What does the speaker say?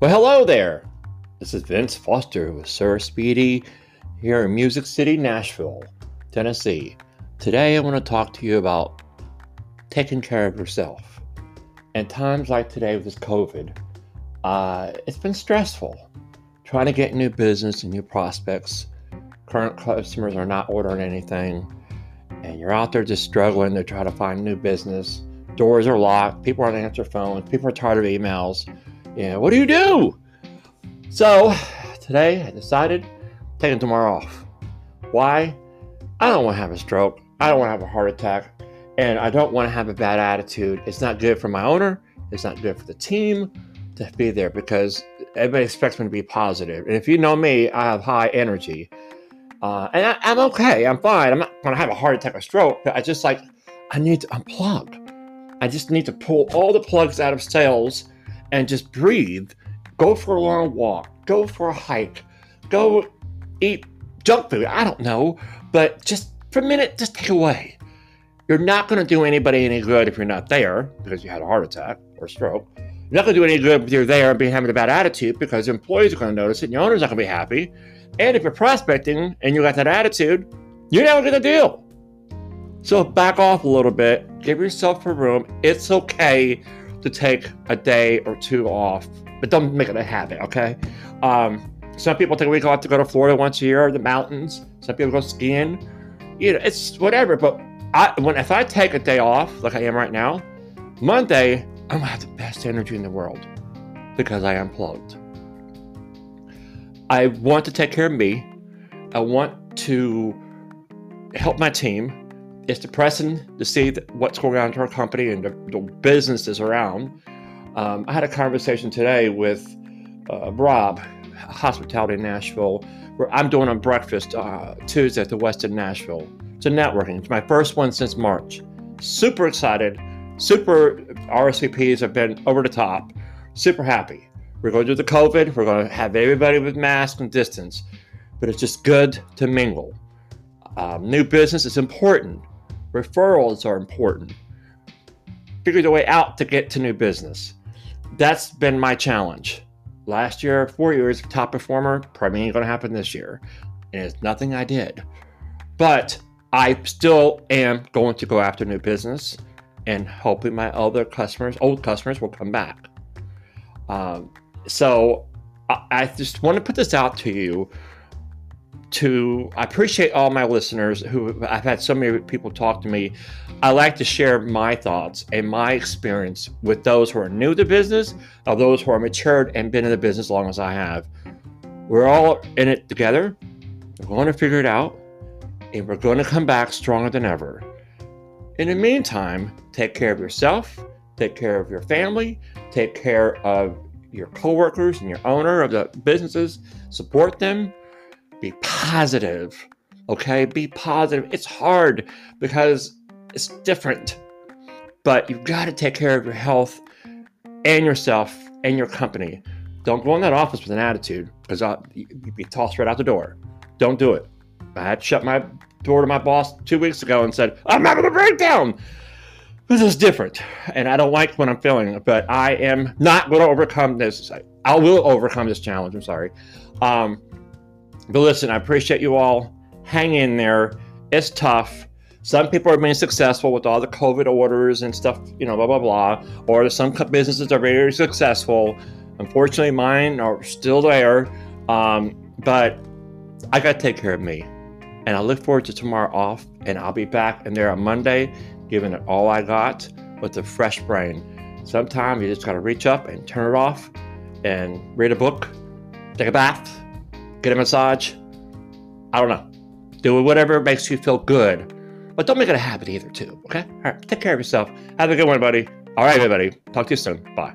Well, hello there. This is Vince Foster with Sir Speedy here in Music City, Nashville, Tennessee. Today, I want to talk to you about taking care of yourself. And times like today with this COVID, uh, it's been stressful trying to get new business and new prospects. Current customers are not ordering anything, and you're out there just struggling to try to find new business. Doors are locked, people aren't answering phones, people are tired of emails yeah, what do you do? So today I decided taking tomorrow off. Why? I don't want to have a stroke. I don't want to have a heart attack. And I don't want to have a bad attitude. It's not good for my owner. It's not good for the team to be there because everybody expects me to be positive. And if you know me, I have high energy. Uh, and I, am okay. I'm fine. I'm not going to have a heart attack or stroke. But I just like, I need to unplug. I just need to pull all the plugs out of sales and just breathe. Go for a long walk. Go for a hike. Go eat junk food. I don't know. But just for a minute, just take away. You're not going to do anybody any good if you're not there because you had a heart attack or stroke. You're not going to do any good if you're there and be having a bad attitude because employees are going to notice it and your owner's not going to be happy. And if you're prospecting and you got that attitude, you're never going to deal. So back off a little bit. Give yourself a room. It's okay to take a day or two off, but don't make it a habit, okay? Um, some people take a week off to go to Florida once a year, the mountains. Some people go skiing. You know, it's whatever. But I, when if I take a day off, like I am right now, Monday I'm gonna have the best energy in the world because I unplugged. I want to take care of me. I want to help my team it's depressing to see what's going on to our company and the, the businesses around. Um, I had a conversation today with uh, Rob, Hospitality Nashville, where I'm doing a breakfast uh, Tuesday at the Westin Nashville. It's a networking. It's my first one since March. Super excited. Super RSVPs have been over the top. Super happy. We're going to do the COVID. We're going to have everybody with masks and distance, but it's just good to mingle. Um, new business is important. Referrals are important. Figure the way out to get to new business. That's been my challenge. Last year, four years top performer, probably ain't gonna happen this year. And it's nothing I did. But I still am going to go after new business and hoping my other customers, old customers, will come back. Um, so I, I just want to put this out to you to I appreciate all my listeners who I've had so many people talk to me. I like to share my thoughts and my experience with those who are new to business, or those who are matured and been in the business as long as I have. We're all in it together. We're going to figure it out, and we're going to come back stronger than ever. In the meantime, take care of yourself, take care of your family, take care of your coworkers and your owner of the businesses, support them be positive. Okay, be positive. It's hard because it's different, but you've got to take care of your health and yourself and your company. Don't go in that office with an attitude because you'd be tossed right out the door. Don't do it. I had shut my door to my boss two weeks ago and said, I'm having a breakdown. This is different. And I don't like what I'm feeling, but I am not going to overcome this. I will overcome this challenge. I'm sorry. Um, but listen, I appreciate you all. Hang in there. It's tough. Some people are being successful with all the COVID orders and stuff, you know, blah, blah, blah. Or some businesses are very successful. Unfortunately, mine are still there. Um, but I got to take care of me. And I look forward to tomorrow off. And I'll be back in there on Monday, giving it all I got with a fresh brain. Sometimes you just got to reach up and turn it off and read a book, take a bath, get a massage. I don't know. Do whatever makes you feel good. But don't make it a habit either, too. Okay? All right. Take care of yourself. Have a good one, buddy. All right, everybody. Talk to you soon. Bye.